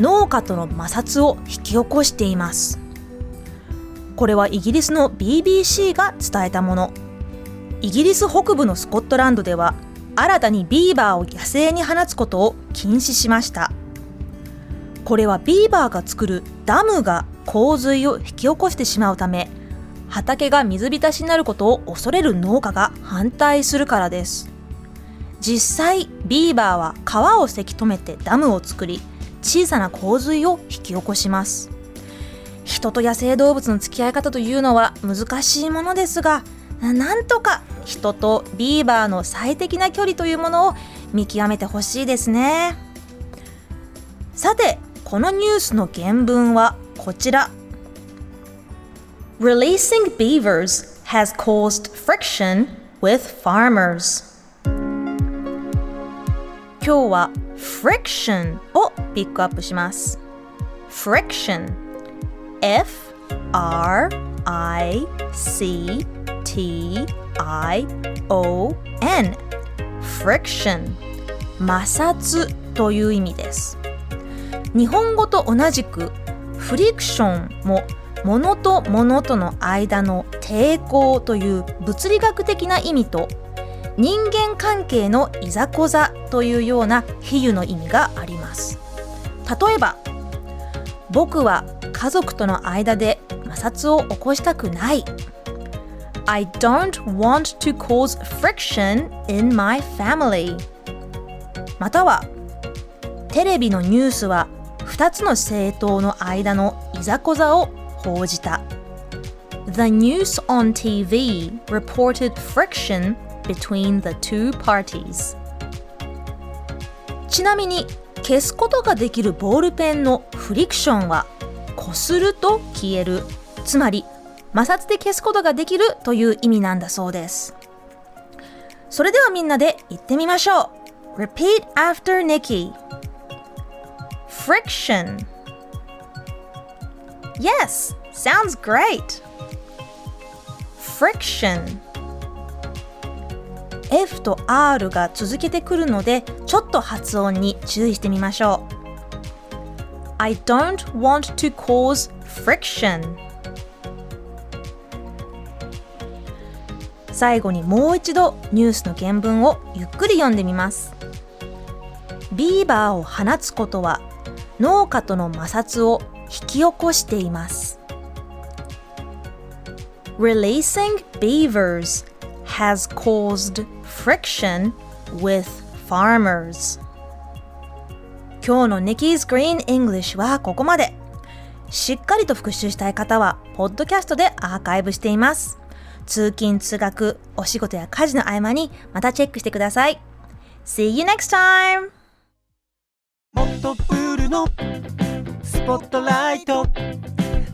農家との摩擦を引き起こしています。これはイギリスの BBC が伝えたもの。イギリス北部のスコットランドでは新たにビーバーを野生に放つことを禁止しました。これはビーバーが作るダムが洪水を引き起こしてしまうため畑が水浸しになることを恐れる農家が反対するからです。実際ビーバーは川をせき止めてダムを作り小さな洪水を引き起こします。人と野生動物の付き合い方というのは難しいものですがなんとか人とビーバーの最適な距離というものを見極めてほしいですね。さてこのニュースの原文はこちら。Releasing beavers has caused friction with farmers. 今日は friction をピックアップします。friction F R I C T I O N friction 摩擦という意味です。日本語と同じくフリクションも物と物との間の抵抗という物理学的な意味と人間関係のいざこざというような比喩の意味があります。例えば僕は家族との間で摩擦を起こしたくない。I don't want to cause friction in my family. またはテレビのニュースは2つの政党の間のいざこざを報じた。The news on TV reported friction between the two parties. ちなみに消すことができるボールペンのフリクションはこすると消える。つまり摩擦で消すことができるという意味なんだそうです。それではみんなで言ってみましょう。Repeat after Nikki. Friction. Yes, sounds great. Friction. F と R が続けてくるのでちょっと発音に注意してみましょう。I don't want to cause friction. 最後にもう一度ニュースの原文をゆっくり読んでみます。ビーバーを放つことは農家との摩擦を引き起こしています。Releasing beavers has caused friction with farmers. 今日の Nikki's Green English はここまで。しっかりと復習したい方はポッドキャストでアーカイブしています。通勤通学お仕事や家事の合間にまたチェックしてください。See you next time! もっとプールのスポットライト。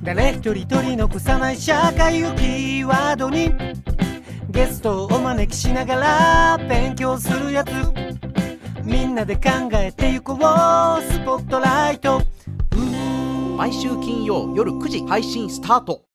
誰一人取り残さない社会をキーワードに。ゲストをお招きしながら勉強するやつ。みんなで考えてゆこう。スポットライト。毎週金曜夜9時配信スタート。